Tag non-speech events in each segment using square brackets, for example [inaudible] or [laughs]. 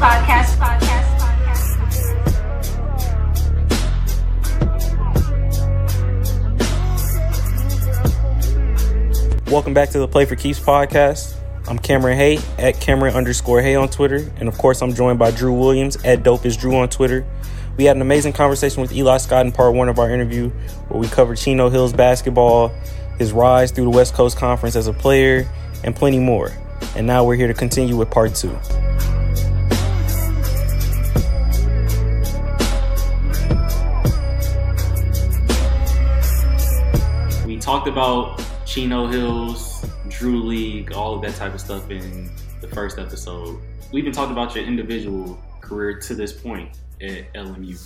Podcast. Podcast. Podcast. Welcome back to the Play for Keeps podcast. I'm Cameron Hay at Cameron underscore Hay on Twitter. And of course, I'm joined by Drew Williams at Dope is Drew on Twitter. We had an amazing conversation with Eli Scott in part one of our interview where we covered Chino Hills basketball, his rise through the West Coast Conference as a player, and plenty more. And now we're here to continue with part two. Talked about Chino Hills, Drew League, all of that type of stuff in the first episode. We even talked about your individual career to this point at LMU.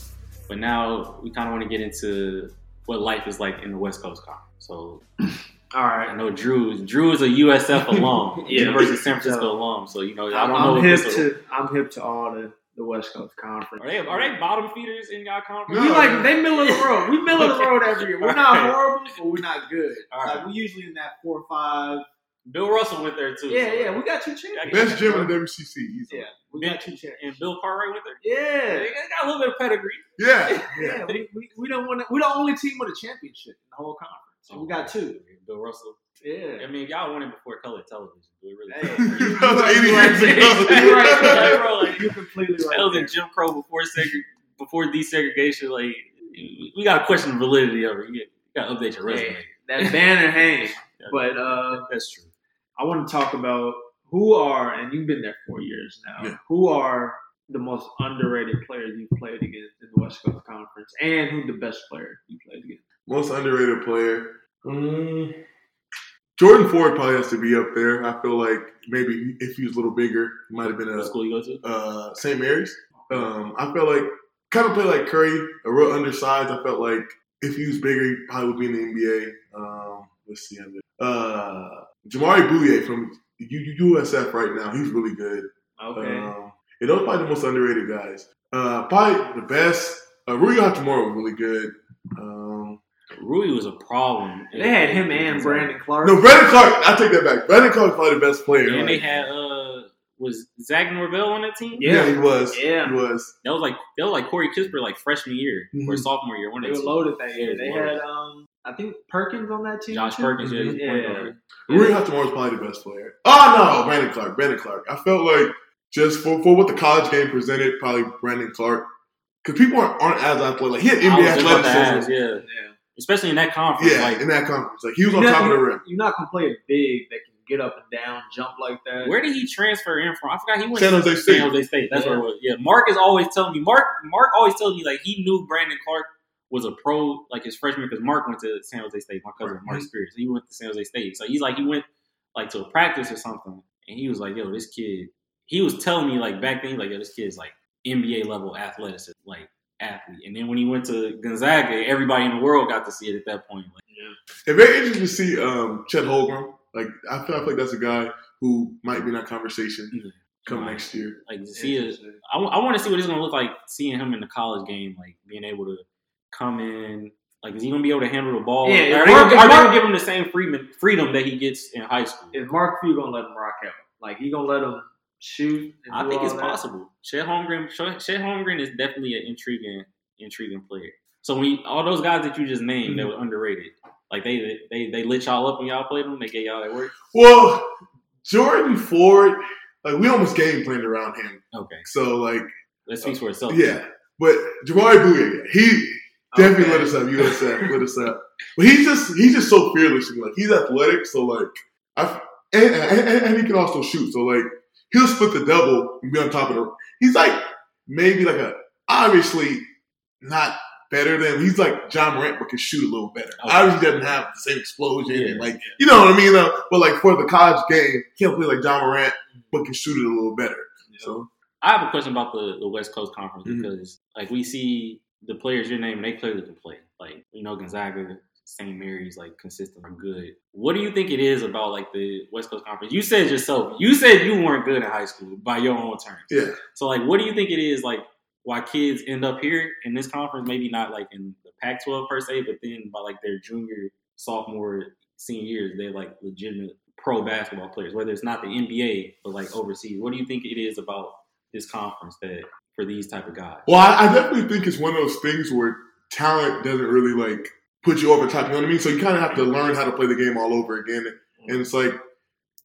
But now we kind of want to get into what life is like in the West Coast Conference. So all right, I know Drew. Drew is a USF alum, [laughs] Yeah. University of San Francisco alum. So you know, I I'm, don't. I'm if hip will- to I'm hip to all the, the West Coast Conference. are they are they bottom feeders in y'all conference? We like they middle of the road. We middle of the road every year. We're not All right. horrible, but we're not good. All right. Like we usually in that four or five. Bill Russell went there too. Yeah, so- yeah. We got two champions. Best gym in the WCC. easily. Yeah, we Ben- got two champions. and Bill Cartwright went there. Yeah, They got a little bit of pedigree. Yeah. [laughs] yeah. We, we, we don't want to. We're the only team with a championship in the whole conference. So we got two. Bill Russell. Yeah. I mean, y'all won it before color television. So it really. Hey, [laughs] [laughs] you, That was you 80 right, [laughs] you ago. right, you right, Yeah, bro. bro, like, You're completely right. that was in. Jim Crow before segre- before desegregation. Like, we got to question the validity of it. You got to update your resume. Hey, that banner hangs. But uh, That's true. I want to talk about who are, and you've been there four years now. Yeah. Who are the most underrated players you've played against in the West Coast Conference, and who the best player you played against? Most underrated player. Mm, Jordan Ford probably has to be up there. I feel like maybe if he was a little bigger, he might have been What a school you go to? uh, St. Mary's. Um, I felt like kind of play like Curry, a real undersized. I felt like if he was bigger, he probably would be in the NBA. Um, let's see, uh, Jamaree Bouyea from USF right now. He's really good. Okay. Um, and those are probably the most underrated guys. Uh, probably the best. Uh, Rui Hachimura was really good. Um, Rui was a problem. they had him and Brandon Clarke. no, Brandon Clarke. I take that back. Brandon Clarke's probably the best player. And they Like, had uh was Zach Norvell on that team? yeah, he was. Yeah. he was. That was like that was like Corey Kispert like freshman year or Mhm. sophomore year. One they of were the loaded that year. They loaded. had um, I think Perkins on that team. Josh too? Perkins, yeah, he's a point Yeah. Rui Hachimura was probably the best player. Oh no, Brandon Clarke. Brandon Clarke. I felt like just for, for what the college game presented, probably Brandon Clarke. Because people aren't, aren't as athletic. Like he had I NBA was just about to ask, athleticism. yeah, Yeah. Especially in that conference. Yeah, like in that conference, like he was on You're top of the rim. You're not gonna play a big that can get up and down, jump like that. where did he transfer in from? I forgot he went San to State. San Jose State. That's Yeah. what it was. Yeah, Mark is always telling me. Mark Mark always tells me like he knew Brandon Clarke was a pro like his freshman because Mark went to San Jose State. My cousin Mark mm-hmm. Spears. He went to San Jose State. So he's like he went like to a practice or something, and he was like, "Yo, this kid." He was telling me like back then, he was like, "Yo, this kid's like NBA level athleticism, like athlete." And then when he went to Gonzaga, everybody in the world got to see it at that point. Like, It's very interesting to see um, Chet Holmgren. Like I feel, I feel like that's a guy who might be in that conversation come next year. like to see it. Interesting. I, want to see what it's going to look like seeing him in the college game, like being able to come in. Like, is he going to be able to handle the ball? Yeah, are if they, Mark- gonna- are they going to give him the same freedom freedom that he gets in high school? Is Mark Few gonna let him rock out? Like he gonna let him shoot? I think it's that? possible. Chet Holmgren, Chet Holmgren is definitely an intriguing, intriguing player. So when you, all those guys that you just named, that mm-hmm. were underrated. Like they they they lit y'all up when y'all played them. They gave y'all that work. Well, Jordan Ford, like we almost game planned around him. Okay, So like, that speaks for itself. yeah. But Jamaree Bouyea, he definitely Okay. lit us up. USF lit us up. But he's just he's just so fearless. Like he's athletic, so like I and, and, and he can also shoot. So like he'll split the double and be on top of the. He's like maybe like a obviously not better than he's like Ja Morant, but can shoot a little better. Okay. Obviously doesn't have the same explosion and like you know what I mean. Though, but like for the college game, can't play like Ja Morant, but can shoot it a little better. So I have a question about the, the West Coast Conference Mhm. because, like, we see the players your name, they clearly can play. Like, you know, Gonzaga, St. Mary's, like, consistent are good. What do you think it is about, like, the West Coast Conference? You said yourself, you said you weren't good in high school by your own terms. yeah, So, like, what do you think it is, like, why kids end up here in this conference? Maybe not, like, in the Pac 12 per se, but then by, like, their junior, sophomore, senior years, they're, like, legitimate pro basketball players, whether it's not the NBA, but, like, overseas. What do you think it is about this conference that for these type of guys? Well, I, I definitely think it's one of those things where talent doesn't really like put you over top. You know what I mean? So you kind of have to learn how to play the game all over again. And it's like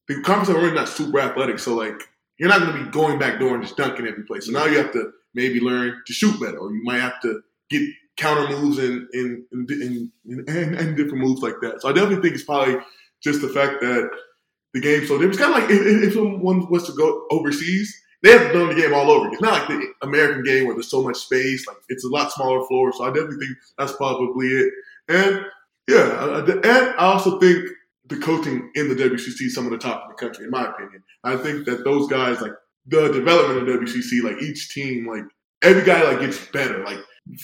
the conference are really not super athletic, so like you're not going to be going back door and just dunking every play. So now you have to maybe learn to shoot better, or you might have to get counter moves and and and, and, and, and different moves like that. So I definitely think it's probably just the fact that the game. So it was kind of like if, if someone was to go overseas, they have to learn the game all over. It's not like the American game where there's so much space. Like it's a lot smaller floor. So I definitely think that's probably it. And yeah, and I also think the coaching in the WCC is some of the top in the country, in my opinion. I think that those guys, like the development of WCC, like each team, like every guy, like gets better. Like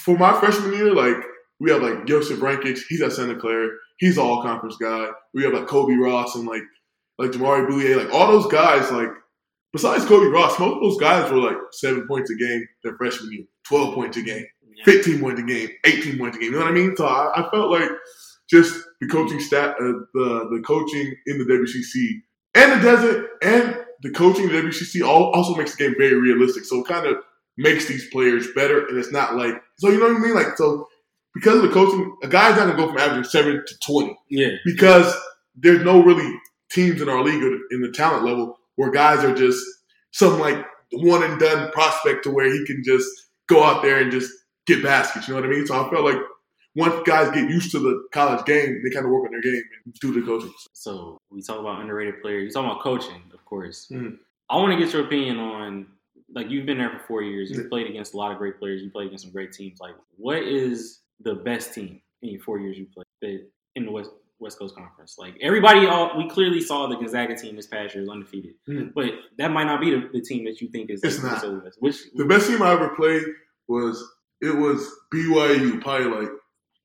for my freshman year, like we have like Joseph Vrankic, he's at Santa Clara, he's all conference guy. We have like Kobe Ross and like like Jamaree Bouyea, like all those guys, like besides Kobe Ross, most of those guys were like seven points a game their freshman year, twelve points a game. 15 points a game, 18 points a game. You know what I mean? So I, I felt like just the coaching stat, uh, the the coaching in the WCC and the desert and the coaching in the WCC all, also makes the game very realistic. So it kind of makes these players better, and it's not like so you know what I mean? Like so because of the coaching, a guy's not gonna go from averaging seven to twenty Yeah, because there's no really teams in our league in the talent level where guys are just some like one and done prospect to where he can just go out there and just get baskets. You know what I mean? So I felt like once guys get used to the college game, they kind of work on their game and do the coaching. So we talk about underrated players. You talk about coaching, of course. Mhm. I want to get your opinion on like you've been there for four years. You've Yeah. played against a lot of great players. You played against some great teams. Like, what is the best team in your four years you played in the West West Coast Conference? Like everybody, all we clearly saw the Gonzaga team this past year was undefeated, Mhm. but that might not be the, the team that you think is It's like, not. the best. Which The best team I ever played was it was BYU, probably like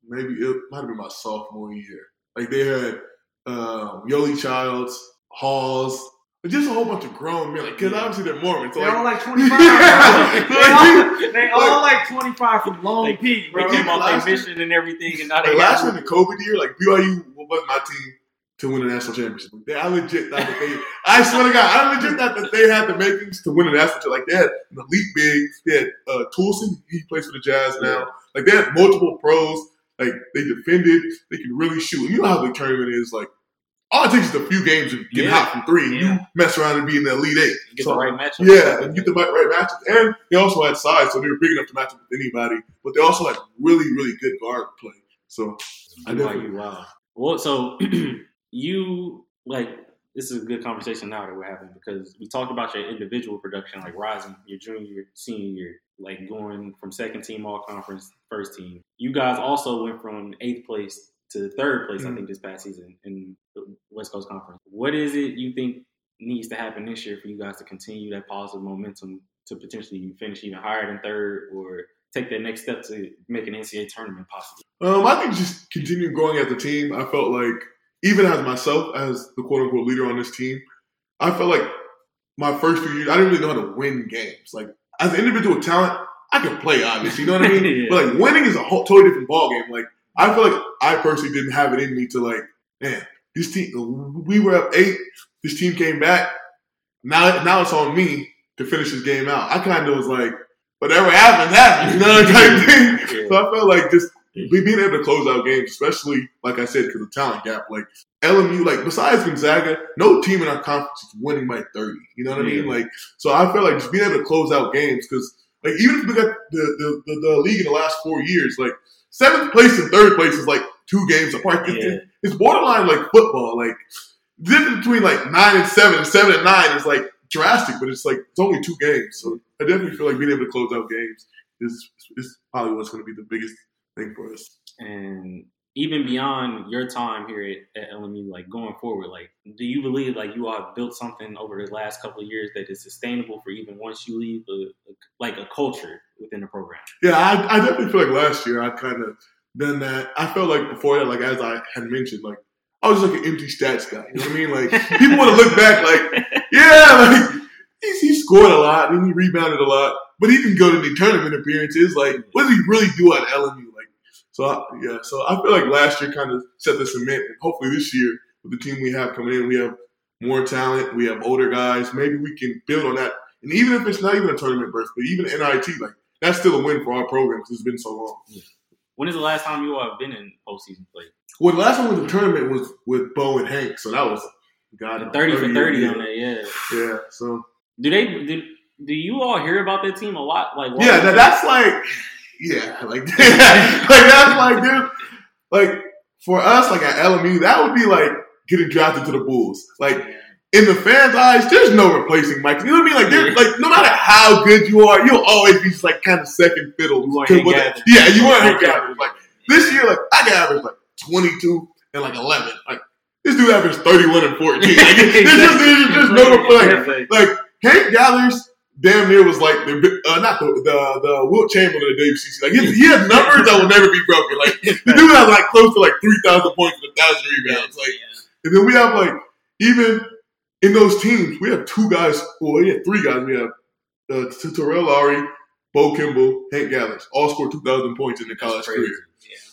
maybe it might have been my sophomore year. Like they had um, Yoeli Childs, Haws, just a whole bunch of grown men. Like, cause obviously they're Mormons. So They like, all like [laughs] 25. Yeah. they all, [laughs] they all like 25 from Long Like, Peak, they came off last their year- mission and everything, and now they Like last year in the COVID year, like BYU was my team to win a national championship. They, I legit thought that they, I swear to God, I legit thought that they had the makings to win a national championship. Like they had an elite big, they had uh, Toolson, he plays for the Jazz now. Like they had multiple pros. Like they defended, they can really shoot. You know how the tournament is. Like all it takes is a few games to get Yeah. hot from three, and Yeah. you mess around and be in the elite eight. get So- the right matchup. yeah, and get the right, matches. And they also had size, so they were big enough to match up with anybody. But they also had really, really good guard play. So I definitely- wow. Well, so [clears throat] you like this is a good conversation now that we're having because we talked about your individual production, like rising your junior, senior year, like going from second team all conference, first team. You guys also went from eighth place to third place, I Mhm. think, this past season in the West Coast Conference. What is it you think needs to happen this year for you guys to continue that positive momentum to potentially finish even higher than third or take that next step to make an NCAA tournament possible? Um, I think just continue going as a team. I felt like even as myself, as the quote unquote leader on this team, I felt like my first few years, I didn't really know how to win games. Like as an individual talent, I can play, obviously. You know what I mean? [laughs] Yeah. But like winning is a whole totally different ballgame. Like I feel like I personally didn't have it in me to like, man, this team. We were up eight. This team came back. Now, now it's on me to finish this game out. I kind of was like, whatever happens, happens. You know, [laughs] type thing. So I felt like just being able to close out games, especially like I said, because the talent gap. Like LMU, like besides Gonzaga, no team in our conference is winning by thirty. You know what I mean? Like, so I feel like just being able to close out games because, like, even if we got the the, the the league in the last four years, like seventh place and third place is like two games apart. It's, Yeah. it's borderline like football. Like the difference between like nine and seven and seven and nine is like drastic, but it's like it's only two games. So I definitely feel like being able to close out games is is probably what's going to be the biggest thing for us. and even beyond your time here at, at LMU, like going forward, like do you believe like you all have built something over the last couple of years that is sustainable for even once you leave, a, a- like a culture within the program? Yeah, I, I definitely feel like last year I kind of done that. I felt like before that, like as I had mentioned, like I was like an empty stats guy. You know what I mean? Like people want to look back, like [laughs] yeah, like he, he scored a lot and he rebounded a lot, but he didn't go to any tournament appearances. Like what did he really do at LMU? So, I, yeah. So I feel like last year kind of set the cement, and hopefully this year with the team we have coming in, we have more talent, we have older guys. Maybe we can build on that and even if it's not even a tournament berth, but even NIT, like that's still a win for our program because it's been so long. When is the last time you all have been in postseason play? Well, the last one with the tournament was with Bo and Hank, so that was God The thirty for thirty on that, yeah. Yeah, so Do they do? Do you all hear about that team a lot? Like, yeah, that, that's like yeah, [laughs] like [laughs] like that's like dude, like for us, like at LMU, that would be like getting drafted to the Bulls. Like in the fans' eyes, there's no replacing Mike. You know what I mean? Like, like no matter how good you are, you'll always be just like kind of second fiddle. You weren't to Hank what- Gathers. yeah, you weren't Okay. Like this year, like I got average like 22 and like 11. Like this dude averaged 31 and 14. Like, there's just there's just no replacing. Like Hank Gathers damn near was like the uh, not the the the Wilt Chamberlain of WCC. Like he, he has numbers that will never be broken. Like [laughs] the dude has like close to like three thousand points and a thousand rebounds. Like and then we have like even in those teams we have two guys. Well, we have three guys. We have uh, Terrell Lowery, Bo Kimble, Hank Gathers, all scored two thousand points in their college career.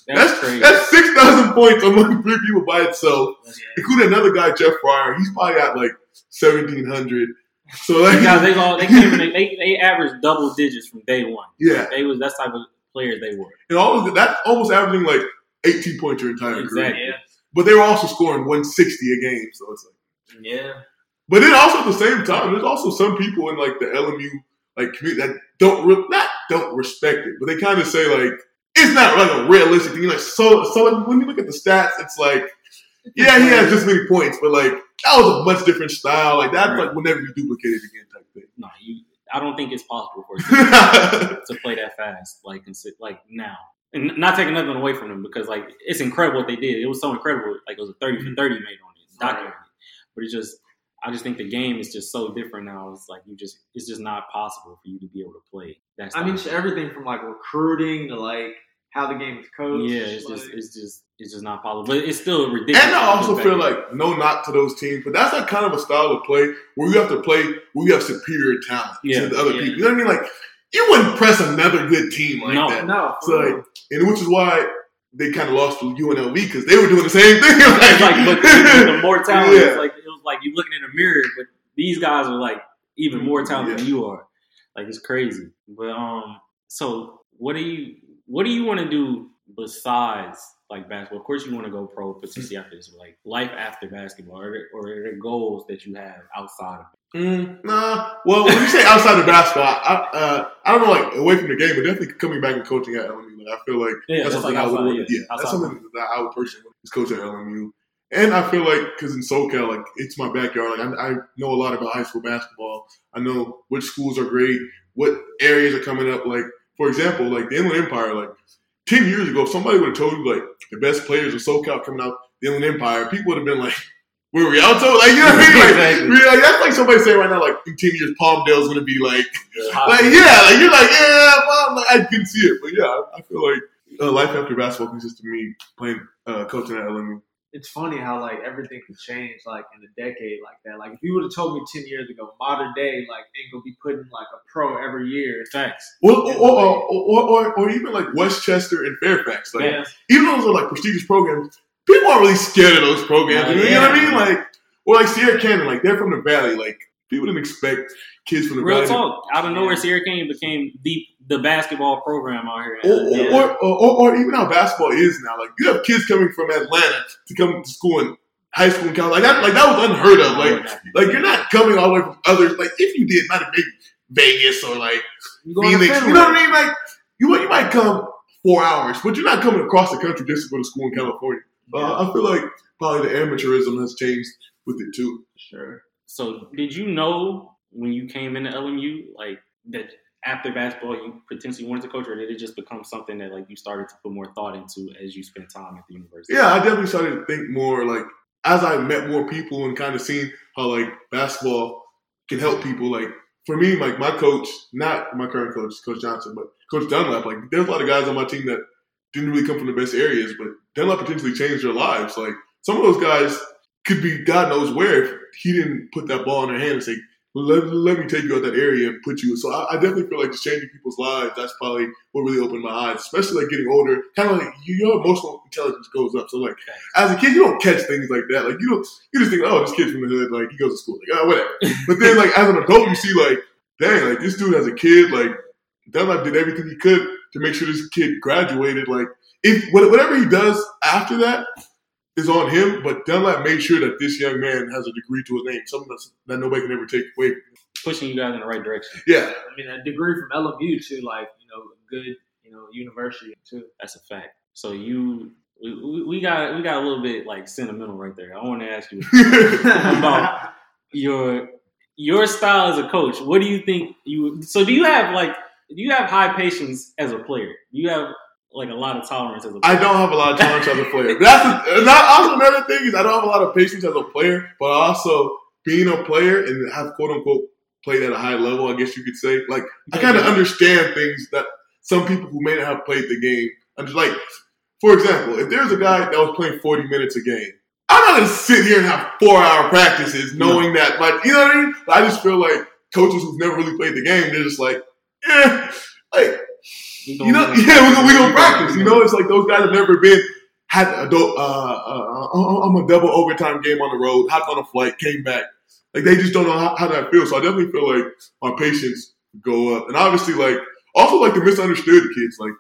That's, That's crazy. that's six thousand points among three people by itself, Yeah. including another guy, Jeff Fryer. He's probably at like seventeen hundred. So like, Guys, they all they came in, they they [laughs] averaged double digits from day one. yeah, They was that's type of players they were. and all of the, that's almost averaging like eighteen points your entire career. Yeah. But they were also scoring one sixty a game, so it's like. Yeah. But then also at the same time, there's also some people in like the LMU like community that don't re- not don't respect it, but they kind of say like it's not like a realistic thing. Like so, so when you look at the stats, it's like yeah, he has this many points, but like that was a much different style. Like that like will never be duplicated again type thing. No, you. I don't think it's possible for you [laughs] to play that fast, like consi- like now, and not taking nothing away from them because like it's incredible what they did. It was so incredible. Like it was a thirty for mm-hmm. thirty made on it, documented. But it's just, I just think the game is just so different now. It's like you just, it's just not possible for you to be able to play. That's I mean, everything from like recruiting to like how the game is coached. yeah, it's like, just, it's just, it's just not possible. But it's still ridiculous. And I also feel like no knock to those teams, but that's like kind of a style of play where you have to play where you have superior talent Yeah, to the other yeah. people. You know what I mean? Like you wouldn't press another good team like No. that. no, So, like, and which is why they kind of lost to UNLV because they were doing the same thing. [laughs] it's like, but the, the more talent, [laughs] Yeah. like it was like you looking in a mirror, but these guys are like even more talented than you are. Like it's crazy. But um, so what do you what do you want to do besides like basketball? Of course, you want to go pro potentially after this, like life after basketball, or or are there goals that you have outside of it? Mm, nah. Well, when you say outside of basketball, I, uh, I don't know, like away from the game, but definitely coming back and coaching at LMU. Like, I feel like Yeah, that's that's something like I would want. yeah. Yeah, that's something that I would personally is coach at LMU. And I feel like because in SoCal, like it's my backyard. Like I, I know a lot about high school basketball. I know which schools are great, what areas are coming up. Like for example, like the Inland Empire. Like ten years ago, somebody would have told you like the best players of SoCal coming out the Inland Empire, people would have been like, [laughs] "Where Rialto?" Like you know what I mean? Like, Exactly. like, that's like somebody saying right now, like in ten years, Palmdale's going to be like Uh, [laughs] like yeah, like you're like yeah, well, like, I can see it, but yeah, I, I feel like uh, life after basketball consists of me playing uh, coaching at LMU. It's funny how like everything can change like in a decade like that. Like if you would have told me ten years ago, Mater Dei like ain't gonna be putting like a pro every year. Facts. Or or, or, or, or, or even like Westchester and Fairfax, like Yeah. even those are like prestigious programs. People aren't really scared of those programs. you know what I mean? Like or like Sierra Canyon, like they're from the valley. Like people didn't expect kids from the Real valley. talk. Out of nowhere, Yeah. Sierra Canyon became the the basketball program out here. Or, or, Yeah. or, or, or even how basketball is now. Like you have kids coming from Atlanta to come to school in high school and college. Like that, like that was unheard of. Like Like you're not coming all the way from others. Like if you did, not maybe Vegas or like You Phoenix. You know what I mean? Like you you might come four hours, but you're not coming across the country just to go to school in California. Uh, I feel like probably the amateurism has changed with it too. Sure. So, did you know when you came into LMU, like that after basketball, you potentially wanted to coach, or did it just become something that like you started to put more thought into as you spent time at the university? Yeah, I definitely started to think more like as I met more people and kind of seen how like basketball can help people. Like for me, like my coach, not my current coach, Coach Johnson, but Coach Dunlap. Like there's a lot of guys on my team that didn't really come from the best areas, but Dunlap potentially changed their lives. Like some of those guys could be God knows where if he didn't put that ball in their hand and say, let, let me take you out that area and put you. So I, I definitely feel like just changing people's lives. That's probably what really opened my eyes, especially like getting older. Kind of like you, your emotional intelligence goes up. So like as a kid, you don't catch things like that. Like you don't, you just think, oh, this kid's from the hood. Like he goes to school. Like oh, whatever. [laughs] but then like as an adult, you see like dang, like this dude as a kid, like Dunlap did everything he could to make sure this kid graduated. Like if whatever he does after that is on him, but Dunlap made sure that this young man has a degree to his name, something that's, that nobody can ever take away. Pushing you guys in the right direction. Yeah, I mean, a degree from LMU to like you know, a good you know university too. That's a fact. So you, we, we- we got we got a little bit like sentimental right there. I want to ask you [laughs] about your your style as a coach. What do you think you? So do you have like do you have high patience as a player? Do you have like a lot of tolerance as a player? I don't have a lot of tolerance as a [laughs] player. That's the, not also another thing is I don't have a lot of patience as a player, but also being a player and have quote unquote played at a high level. I guess you could say like I kind of understand things that some people who may not have played the game. I'm just like, for example, if there's a guy that was playing 40 minutes a game, I'm not gonna sit here and have four hour practices knowing that, like, you know what I mean? I just feel like coaches who've never really played the game, they're just like, eh, like, you know, [laughs] yeah, we're gonna, we gonna practice. You know, it's like those guys have never been had a do- uh, uh, uh, I'm a double overtime game on the road, hopped on a flight, came back. Like they just don't know how, how that feels. So I definitely feel like my patience go up, and obviously, like also like the misunderstood kids. Like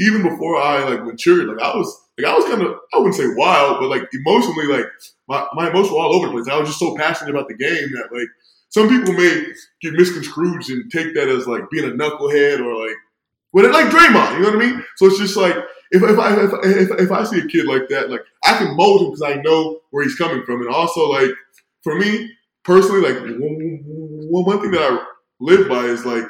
even before I like matured, like I was like I was kind of I wouldn't say wild, but like emotionally, like my my emotions were all over the place. I was just so passionate about the game that like some people may get misconstrued and take that as like being a knucklehead or like but it, like Draymond, you know what I mean? So it's just like if, if I if, if, if I see a kid like that, like I can mold him because I know where he's coming from, and also like for me personally, like one, one thing that I live by is like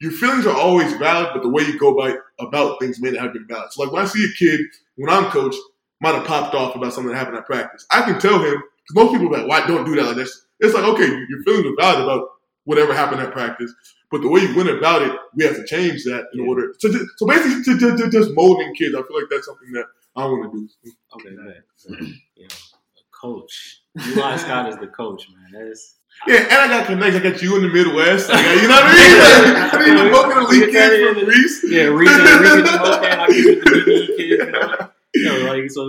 your feelings are always valid, but the way you go by about things may not have been valid. So like when I see a kid when I'm coach might have popped off about something that happened at practice, I can tell him because most people are like, why don't do that like this? It's like okay, your feelings are valid about whatever happened at practice. But the way you went about it, we have to change that in order. So, just, so basically, to, to, to just molding kids, I feel like that's something that I want to do. Okay, good. You know, a coach. Eli Scott is the coach, man. That's [laughs] Yeah, and I got connects. I got you in the Midwest. I got, you know what I mean? [laughs] [laughs] I need to book an elite kids from Reese. yeah, Reese, uh, Reese, okay, I give it the kids. You know, like so,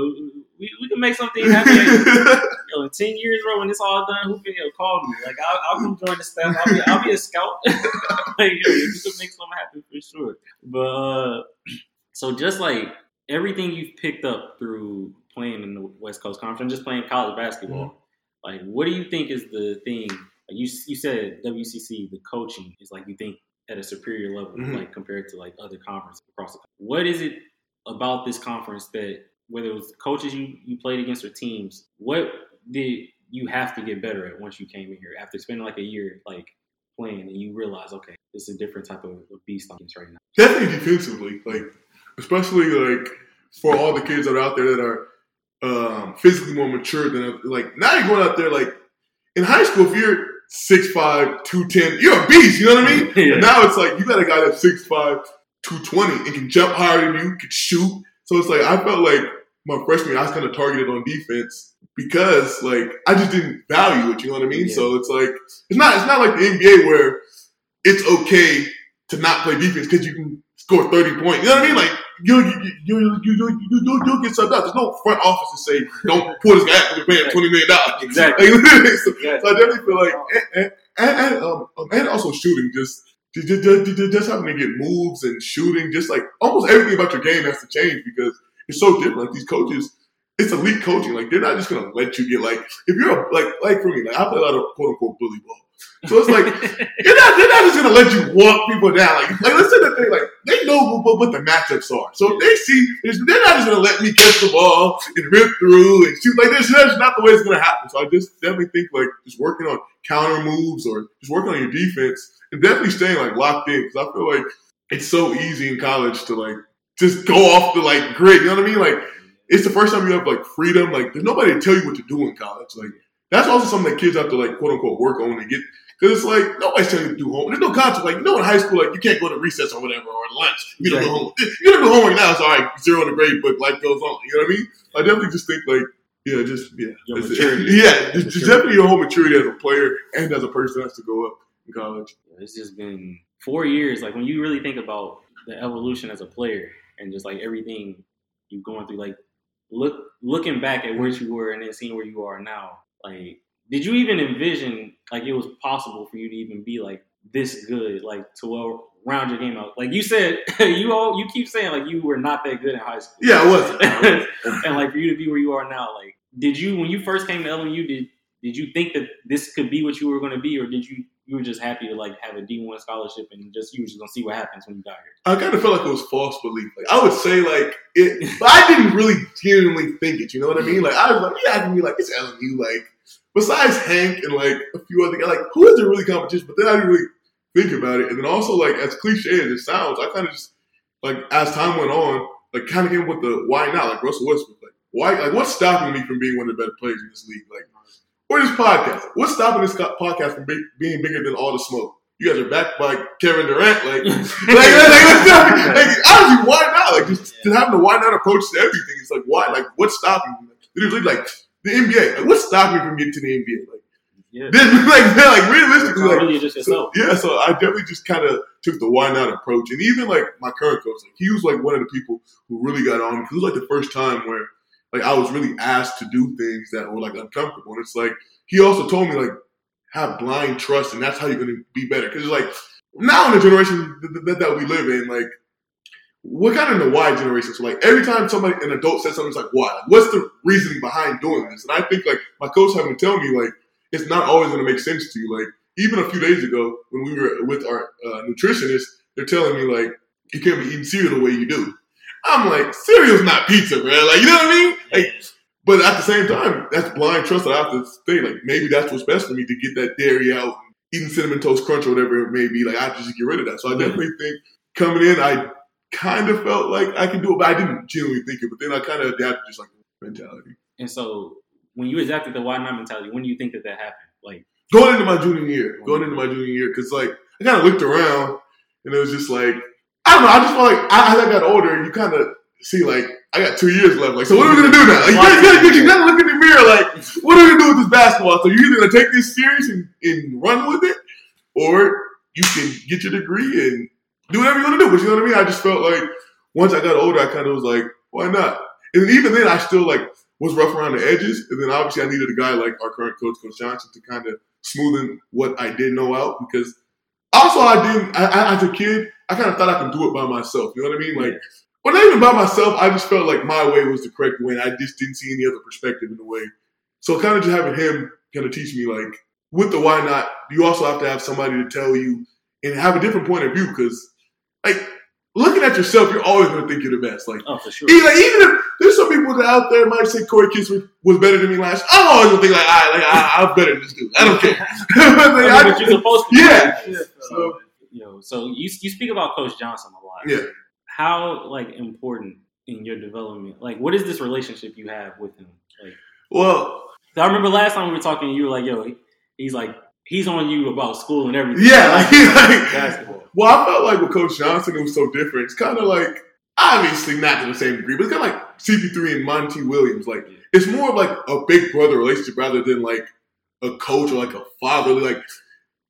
we, we can make something happen. Yo, in ten years, bro, when it's all done, who can yo, call me? Like, I'll, I'll come join the staff. I'll be, I'll be a scout. [laughs] like, yo, you can make something happen for sure. But uh, so, just like everything you've picked up through playing in the West Coast Conference, and just playing college basketball, like, what do you think is the thing? Like you, you said WCC, the coaching is like you think at a superior level, Mhm. like compared to like other conferences across the country. What is it about this conference that whether it was coaches you, you played against or teams, what did you have to get better at once you came in here after spending like a year like playing and you realize, okay, this is a different type of beast I'm right now. Definitely defensively, like especially like for all the kids that are out there that are um, physically more mature than like now you're going out there like in high school if you're 6'5", 210, you're a beast. You know what I mean? [laughs] Yeah. Now it's like you got a guy that's 6'5", 220 and can jump higher than you, can shoot. So it's like I felt like my freshman year, I was kind of targeted on defense because like I just didn't value it. You know what I mean? Yeah. So it's like it's not it's not like the NBA where it's okay to not play defense because you can score thirty points. You know what I mean? Like you you you you you you you you get subbed out. There's no front office to say [laughs] don't pull this guy out because paying twenty million dollars. Exactly. [laughs] Like, so, Yeah. so I definitely feel like and and, and, um, um, and also shooting just. Just, just, just- just having to get moves and shooting, just like almost everything about your game has to change because it's so different. Like these coaches, it's elite coaching. Like they're not just gonna let you get like if you're a, like like for me, like I play a lot of quote unquote bully ball. So it's like [laughs] you're not they're not just gonna let you walk people down. Like like let's say the thing, like they know what, what the matchups are. So they see they're not just gonna let me catch the ball and rip through and shoot like this. That's not the way it's gonna happen. So I just definitely think like just working on counter moves or just working on your defense and definitely staying like locked in because I feel like it's so easy in college to like just go off the like grid. You know what I mean? Like it's the first time you have like freedom. Like there's nobody to tell you what to do in college. Like that's also something that kids have to like quote unquote work on and get because it's like nobody's telling you to do homework. There's no concept. Like you know in high school, like you can't go to recess or whatever or lunch. You don't do homework. You don't do homework now. It's all right. Zero in the grade book. Life goes on. You know what I mean? I definitely just think like yeah, just yeah, Your That's maturity. [laughs] Yeah, Your just, just maturity. definitely your whole maturity as a player and as a person has to go up in college. It's just been four years. Like when you really think about the evolution as a player and just like everything you've gone through, like look looking back at where you were and then seeing where you are now, like did you even envision like it was possible for you to even be like this good, like to well round your game out? Like you said, [laughs] you all you keep saying like you were not that good in high school. Yeah, I wasn't. [laughs] and like for you to be where you are now, like did you when you first came to LMU did did you think that this could be what you were going to be, or did you you were just happy to like have a D one scholarship and just you were just gonna see what happens when you got here? I kind of felt like it was false belief. Like I would say like it, but I didn't really genuinely think it. You know what I mean? Like I was like, yeah, I can be like it's LMU. Like besides Hank and like a few other guys, like who is there really competition? But then I didn't really think about it. And then also like as cliche as it sounds, I kind of just like as time went on, like kind of came with the why not? Like Russell Westbrook, like why? Like what's stopping me from being one of the better players in this league? Like or this podcast? What's stopping this podcast from big, being bigger than all the smoke? You guys are backed by Kevin Durant, like, [laughs] like, like, like, like, honestly, why not? Like, just, just having the why not approach to everything. It's like, why? Like, what's stopping me? Literally, like the NBA. Like, what's stopping me from getting to the NBA? Like, Yeah, [laughs] like, like realistically, like, really just so, yeah, so I definitely just kind of took the why not approach, and even like my current coach, like he was like one of the people who really got on it was like the first time where like I was really asked to do things that were like uncomfortable, and it's like he also told me like have blind trust, and that's how you're gonna be better. Because like now in the generation that, that, that we live in, like we're kind of in the why generation. So like every time somebody an adult says something, it's like why? What's the reasoning behind doing this? And I think like my coach having to tell me like it's not always going to make sense to you. Like even a few days ago when we were with our uh, nutritionist, they're telling me like you can't be eating cereal the way you do. I'm like cereal's not pizza, man. Like you know what I mean? Like, but at the same time, that's blind trust that I have to think like maybe that's what's best for me to get that dairy out, eating cinnamon toast crunch or whatever it may be. Like I have to just get rid of that. So I definitely think coming in, I kind of felt like I could do it, but I didn't genuinely think it. But then I kind of adapted just like mentality. And so when you adapted the why not mentality, when do you think that that happened? Like going into my junior year, going mm-hmm. into my junior year, because like I kind of looked around and it was just like I don't know. I just felt like I, as I got older, you kind of see like I got two years left. Like, so what are we gonna do now? Like, you gotta, you gotta, look in the mirror. Like, what are we gonna do with this basketball? So you're either gonna take this serious and, and run with it, or you can get your degree and do whatever you want to do. But you know what I mean? I just felt like once I got older, I kind of was like, why not? And even then, I still like was rough around the edges. And then obviously, I needed a guy like our current coach, Coach Johnson, to kind of smoothen what I did know out because also I didn't. I, I, as a kid, I kind of thought I could do it by myself. You know what I mean? Like, well, not even by myself. I just felt like my way was the correct way. And I just didn't see any other perspective in the way. So kind of just having him kind of teach me like with the why not. You also have to have somebody to tell you and have a different point of view because like looking at yourself, you're always going to think you're the best. Like oh for sure. even, like, even if there's some people that out there might say Corey Kispert was better than me last, I'm always gonna think like, I like I, I'm better than this dude. I don't care. [laughs] [laughs] Like, I mean, but you're supposed to. yeah. So, you know, so you you speak about Coach Johnson a lot. yeah. How like important in your development? Like, what is this relationship you have with him? Like, Well, I remember last time we were talking, you were like, "Yo, he- he's like, he's on you about school and everything." yeah, [laughs] like, he's like basketball. Well, I felt like with Coach Johnson, it was so different. It's kind of like, obviously not to the same degree, but it's kind of like CP3 and Monty Williams. Like, it's more of like a big brother relationship rather than like a coach or like a father. Like,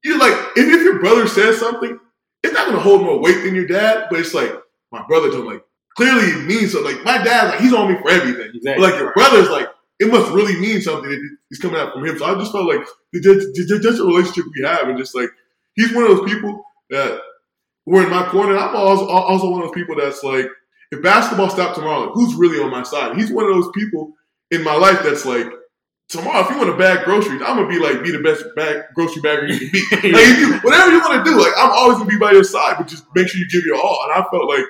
you're like, if, if your brother says something, it's not going to hold more weight than your dad, but it's like, my brother told me, like, clearly it means something. Like, my dad, like, he's on me for everything. Exactly. But like, your brother's like, it must really mean something if it's coming out from him. So I just felt like just a relationship we have, and just like, he's one of those people that were in my corner. I'm also, also one of those people that's like, if basketball stopped tomorrow, like, who's really on my side? He's one of those people in my life that's like, tomorrow, if you want to bag groceries, I'm gonna be like, be the best bag grocery bagger you can be. [laughs] like, you, whatever you want to do, like, I'm always gonna be by your side, but just make sure you give your all. And I felt like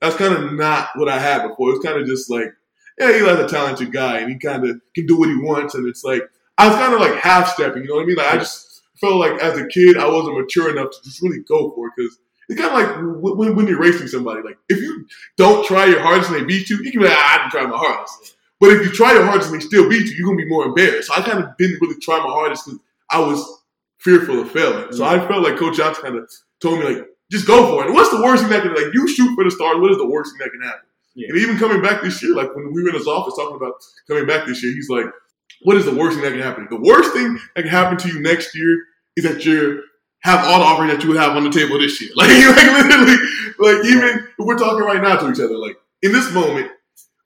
that's kind of not what I had before. It's kind of just like, yeah, Eli's a talented guy, and he kind of can do what he wants, and it's like I was kind of like half stepping. You know what I mean? Like I just felt like as a kid, I wasn't mature enough to just really go for it because it's kind of like when, when you're racing somebody. Like if you don't try your hardest and they beat you, you can be like, ah, I didn't try my hardest. But if you try your hardest and they still beat you, you're gonna be more embarrassed. So I kind of didn't really try my hardest because I was fearful of failing. So I felt like Coach Johnson kind of told me like, just go for it. What's the worst thing that can like you shoot for the stars? What is the worst thing that can happen? Yeah. And even coming back this year, like when we were in his office talking about coming back this year, he's like, "What is the worst thing that can happen? The worst thing that can happen to you next year is that you have all the offers that you would have on the table this year. [laughs] Like, like literally, like even we're talking right now to each other, like in this moment,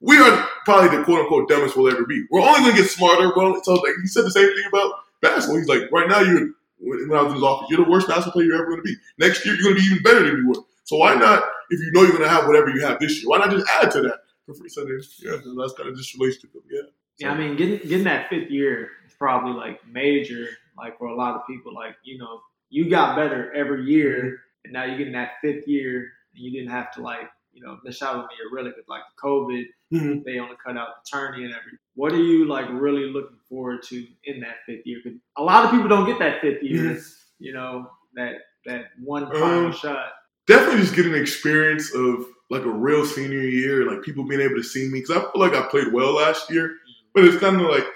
we are probably the quote unquote dumbest we'll ever be. We're only gonna get smarter. Well, so like he said the same thing about basketball. He's like, right now you're when, I was in his office, you're the worst basketball player you're ever going to be. Next year, you're going to be even better than you were. So why not, if you know you're going to have whatever you have this year, why not just add to that for free? Then, yeah, that's kind of just relationship. Yeah. Yeah, I mean, getting getting that fifth year is probably like major, like for a lot of people. Like you know, you got better every year, and now you're getting that fifth year, and you didn't have to like you know miss out on your really because like the COVID, Mhm. they only cut out the tourney and everything. What are you like really looking forward to in that fifth year? 'Cause a lot of people don't get that fifth year. You know that that one final Um, shot. definitely just getting an experience of like a real senior year, like people being able to see me because I feel like I played well last year, but it's kind of like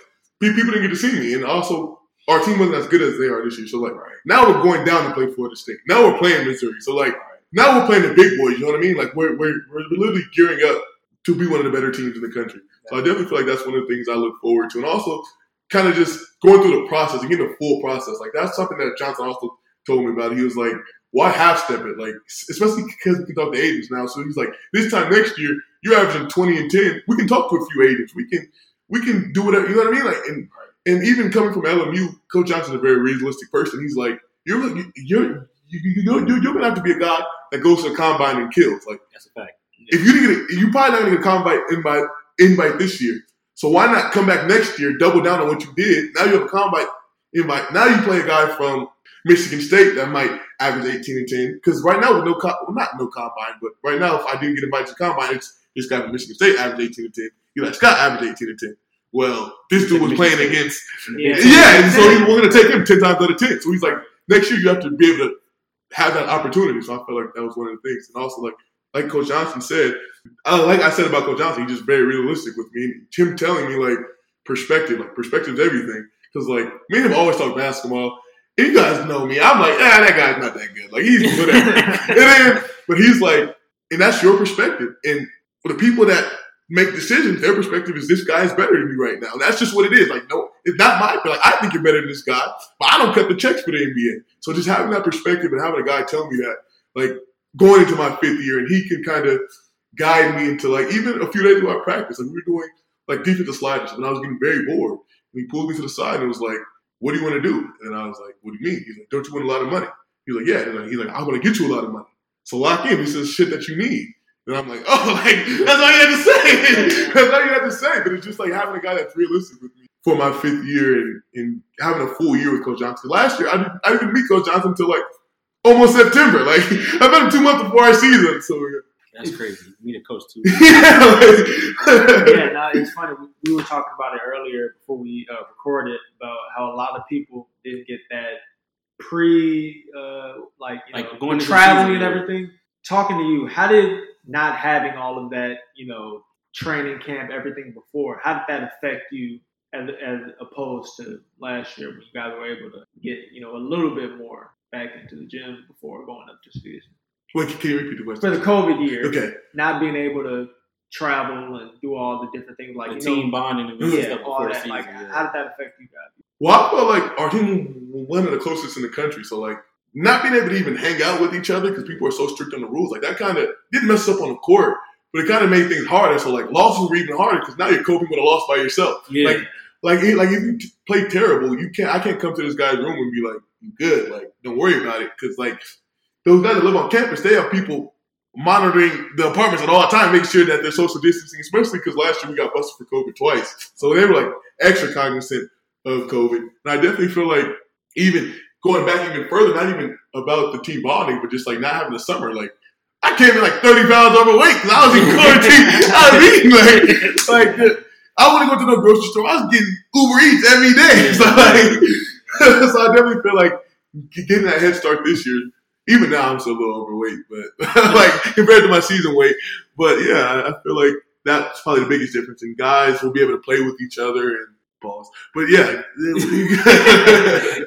people didn't get to see me, and also our team wasn't as good as they are this year. So like now we're going down to play Florida State. Now we're playing Missouri. So like now we're playing the big boys. You know what I mean? Like we're we're, we're literally gearing up to be one of the better teams in the country. So I definitely feel like that's one of the things I look forward to, and also kind of just going through the process and getting the full process. Like that's something that Johnson also told me about. He was like, why half step it? Like, especially because we can talk to agents now. So he's like, this time next year, you're averaging 20 and 10. We can talk to a few agents. We can, we can do whatever. You know what I mean? Like, and and even coming from LMU, Coach Johnson's a very realistic person. He's like, you're you're you, you, you're, you're gonna have to be a guy that goes to the combine and kills. Like, That's a fact. if you didn't get, a, you probably not gonna get a combine invite invite this year. So why not come back next year, double down on what you did? Now you have a combine invite. Now you play a guy from Michigan State that might average 18 and 10. Because right now with no co- well, not no combine, but right now if I didn't get invited to combine, it's this guy from Michigan State average 18 and 10. You like Scott average 18 and 10. Well, this dude was playing against [laughs] Yeah. yeah, and so he, we're gonna take him ten times out of ten. So he's like, next year you have to be able to have that opportunity. So I felt like that was one of the things, and also like like Coach Johnson said, uh, like I said about Coach Johnson, he's just very realistic with me. Him telling me like perspective, like perspective's everything. Because like me and him always talk basketball. You guys know me. I'm like, ah, that guy's not that good. Like he's whatever. [laughs] and then, but he's like, and that's your perspective. And for the people that make decisions, their perspective is this guy is better than me right now. That's just what it is. Like, no, it's not my like I think you're better than this guy, but I don't cut the checks for the NBA. So just having that perspective and having a guy tell me that, like going into my fifth year, and he can kind of guide me into like even a few days ago I practice, like we were doing like defensive sliders, and I was getting very bored. And he pulled me to the side and was like, "What do you want to do?" And I was like, "What do you mean?" He's like, "Don't you want a lot of money?" He's like, "Yeah." He's like, he's like "I want to get you a lot of money." So lock in. He says, "Shit that you need." And I'm like, "Oh, [laughs] like that's all you had to say. [laughs] that's all you had to say." But it's just like having a guy that's realistic with me for my fifth year and, and having a full year with Coach Johnson. Last year, I didn't, I didn't meet Coach Johnson until like almost September. Like [laughs] I met him two months before our season. So That's crazy. Me the coach too. yeah, like, yeah, no, it's funny. We, we were talking about it earlier before we uh, recorded about how a lot of people didn't get that pre, uh, like you Like know, going the into traveling and everything. Talking to you, how did not having all of that, you know, training camp, everything before, how did that affect you as as opposed to last year when you guys were able to get, you know, a little bit more back into the gym before going up to season? Wait, can you repeat the question? For the COVID year, Okay. not being able to travel and do all the different things like the team know, bonding and yeah, stuff all the that. season. Like, yeah. how did that affect you guys? Well, I felt like our team was one of the closest in the country. So, like, not being able to even hang out with each other because people are so strict on the rules, like, that kind of didn't mess up on the court, but it kind of made things harder. So, like, losses were even harder because now you're coping with a loss by yourself. yeah. Like, like, it- like if you t- play terrible, you can't. I can't come to this guy's room and be like, "You good?" Like, don't worry about it because, like, those guys that live on campus, they have people monitoring the apartments at all time, making sure that they're social distancing. Especially because last year we got busted for COVID twice, so they were like extra cognizant of COVID. And I definitely feel like even going back even further, not even about the team bonding, but just like not having the summer. Like I came in like thirty pounds overweight because I was in quarantine. I was [laughs] eating like like I wouldn't go to no grocery store. I was getting Uber Eats every day. [laughs] So like, [laughs] so I definitely feel like getting that head start this year. Even now, I'm still a little overweight, but like compared to my season weight. But yeah, I- I feel like that's probably the biggest difference. And guys will be able to play with each other and balls. But yeah,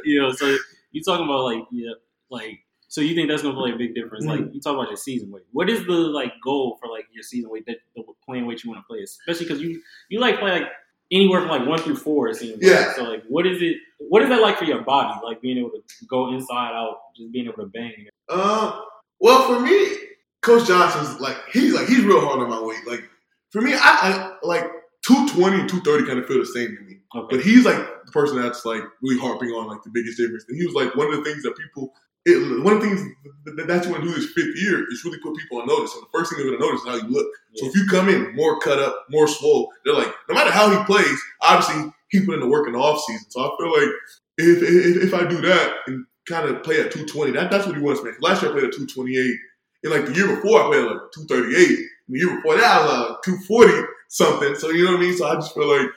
you know, so you talking about like yeah, like so you think that's gonna play a big difference? Like you talk about your season weight. What is the like goal for like your season weight that the playing weight you want to play? Especially because you you like play like anywhere from like one through four. It seems. Yeah. Like. So like, what is it? What is that like for your body? Like being able to go inside out, just being able to bang. Uh, well, for me, Coach Johnson's like he's like he's real hard on my weight. Like for me, I, I like two twenty and two thirty kind of feel the same to me. Okay. But he's like the person that's like really harping on like the biggest difference. And he was like, one of the things that people, it, one of the things that, that you want to do this fifth year is really put people on notice. And the first thing they're going to notice is how you look. So if you come in more cut up, more swole, they're like, no matter how he plays, obviously he put in the work in the off season. So I feel like if if, if I do that and kind of play at 220, that, that's what he wants, man. Last year I played at 228. And like the year before I played at like 238. And the year before that I was uh, like 240 something. So you know what I mean? So I just feel like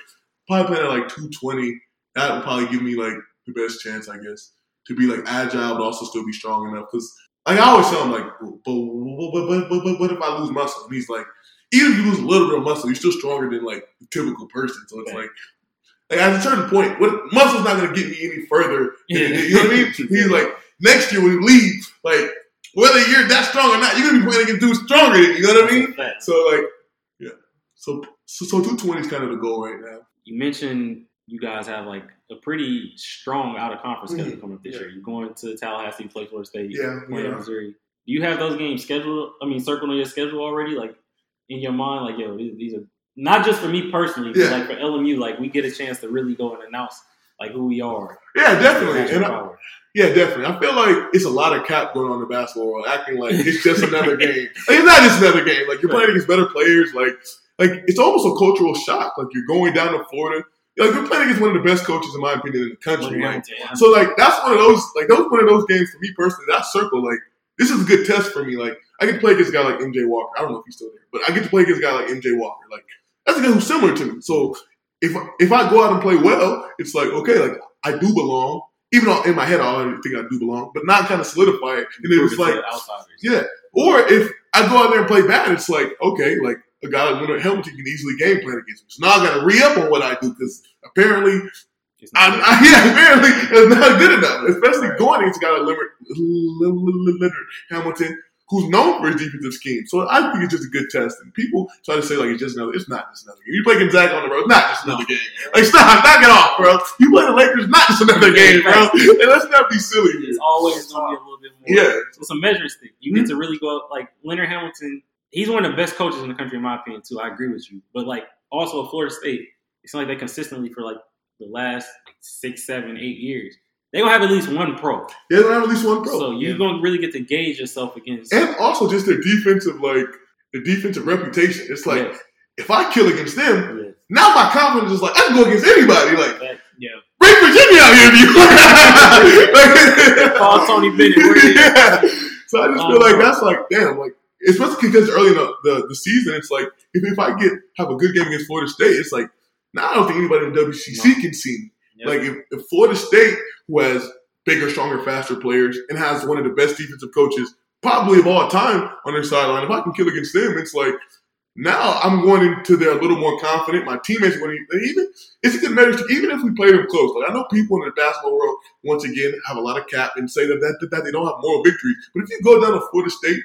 probably playing at like 220, that would probably give me like the best chance, I guess, to be like agile but also still be strong enough. Because like, I always tell him like, but, but, but, but, what if I lose muscle? And he's like, even if you lose a little bit of muscle, you're still stronger than like the typical person. So it's Okay. like, like at a certain point, what muscle's not gonna get me any further. Than, Yeah. You know what I mean? [laughs] He's like, next year when you leave, like whether you're that strong or not, you're gonna be playing against dudes stronger than you. You know what I mean? So like, yeah. So so, so 220 is kind of the goal right now. you mentioned you guys have like a pretty strong out of conference Mhm. schedule coming up this Yeah. year. You're going to Tallahassee, play Florida State, Yeah, playing yeah. Missouri. Do you have those games scheduled? I mean, circled on your schedule already, like in your mind, like yo, these, these are not just for me personally, but like for LMU, like we get a chance to really go and announce like who we are. Yeah, definitely. And I, yeah, definitely. I feel like it's a lot of cap going on in the basketball world, acting like it's just [laughs] another game. Like, it's not just another game. Like you're playing against better players. Like like it's almost a cultural shock. Like you're going down to Florida. Like you're playing against one of the best coaches in my opinion in the country. Like, so like that's one of those like those one of those games for me personally. That circle like this is a good test for me. Like I get to play against a guy like MJ Walker. I don't know if he's still there, but I get to play against a guy like MJ Walker. Like that's a guy who's similar to me. So if if I go out and play well, it's like okay, like I do belong. Even though in my head I already think I do belong, but not kind of solidify it. And it was Prove it to like yeah. Or if I go out there and play bad, it's like, okay, like a guy like Leonard Hamilton can easily game plan against me. So now I got to re up on what I do because apparently, It's not I'm, good. I, [laughs] yeah, apparently it's not good enough. Especially Right. going against a guy like Leonard, Leonard Hamilton, who's known for his defensive scheme. So I think it's just a good test. And people try to say like it's just another. It's not just another game. You play Gonzaga on the road, it's not just another game. Like stop, knock it off, bro. You play the Lakers, not just another game, bro. And let's not be silly. Man. It's always going to be a little bit more. Yeah, it's a measuring stick. You get to mm-hmm. really go like Leonard Hamilton. He's one of the best coaches in the country, in my opinion, too. I agree with you. But like also at Florida State, it's not like they consistently for like the last six, seven, eight years, they gonna have at least one pro. they don't have at least one pro. so you're gonna really get to gauge yourself against. and also just their defensive like the defensive reputation. It's like yes, if I kill against them, yes. now my confidence is like I can go against anybody. Like That- Yeah. bring Virginia out here if you. [laughs] Call Tony Bennett. [laughs] Where he at? yeah. So I just feel uh-huh. like that's like damn, like especially because early in the, the, the season, it's like if, if I get have a good game against Florida State, it's like now I don't think anybody in the WCC No. can see me. Yep. Like if, if Florida State, who has bigger, stronger, faster players and has one of the best defensive coaches probably of all time on their sideline, if I can kill against them, it's like now I'm going into there a little more confident. My teammates are going to even it's a good measure. to- Even if we play them close, like I know people in the basketball world once again have a lot of cap and say that that, that they don't have moral victory. But if you go down to Florida State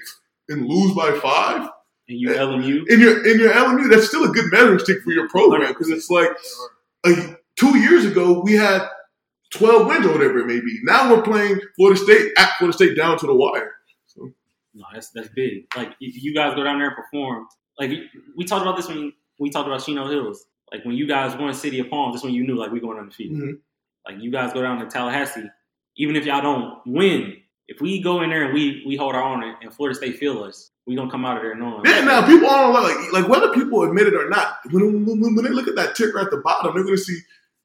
and lose by five, and you LMU. in your in your LMU, that's still a good measuring stick for your program because it's like like two years ago we had twelve wins or whatever it may be. Now we're playing Florida State at Florida State down to the wire. So No, that's that's big. Like if you guys go down there and perform, like we talked about this when we talked about Chino Hills. Like when you guys won City of Palms, that's when you knew like we going undefeated. Mhm. Like you guys go down to Tallahassee, even if y'all don't win, if we go in there and we we hold our own and- Florida State feel us, we gonna come out of there knowing. yeah, now people don't like like whether people admit it or not. When, when, when they look at that ticker at the bottom, they're going to see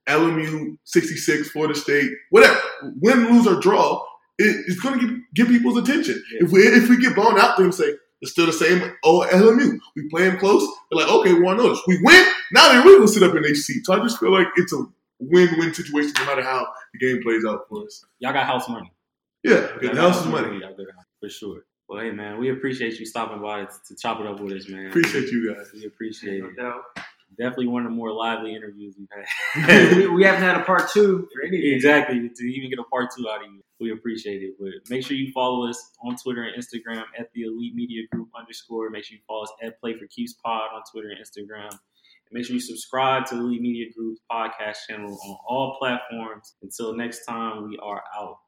LMU sixty six, Florida State, whatever. Win, lose or draw, it, it's going to get, get people's attention. Yeah. If we if we get blown out there and say it's still the same old LMU, we play them close. They're like, okay, we want to notice. We win. Now they're really gonna sit up in their seat. So I just feel like it's a win-win situation, no matter how the game plays out for us. y'all got house money. Yeah, Y'all the house is money. Y'all for sure. Well, hey man, we appreciate you stopping by to, to chop it up with us, man. Appreciate you guys. We appreciate No it. doubt. Definitely one of the more lively interviews we've had. [laughs] [laughs] we, we haven't had a part two for anything. exactly to even get a part two out of you. We appreciate it. But make sure you follow us on Twitter and Instagram at the Elite Media Group underscore. Make sure you follow us at Play for Keeps Pod on Twitter and Instagram. And make sure you subscribe to the Elite Media Group's podcast channel on all platforms. Until next time, we are out.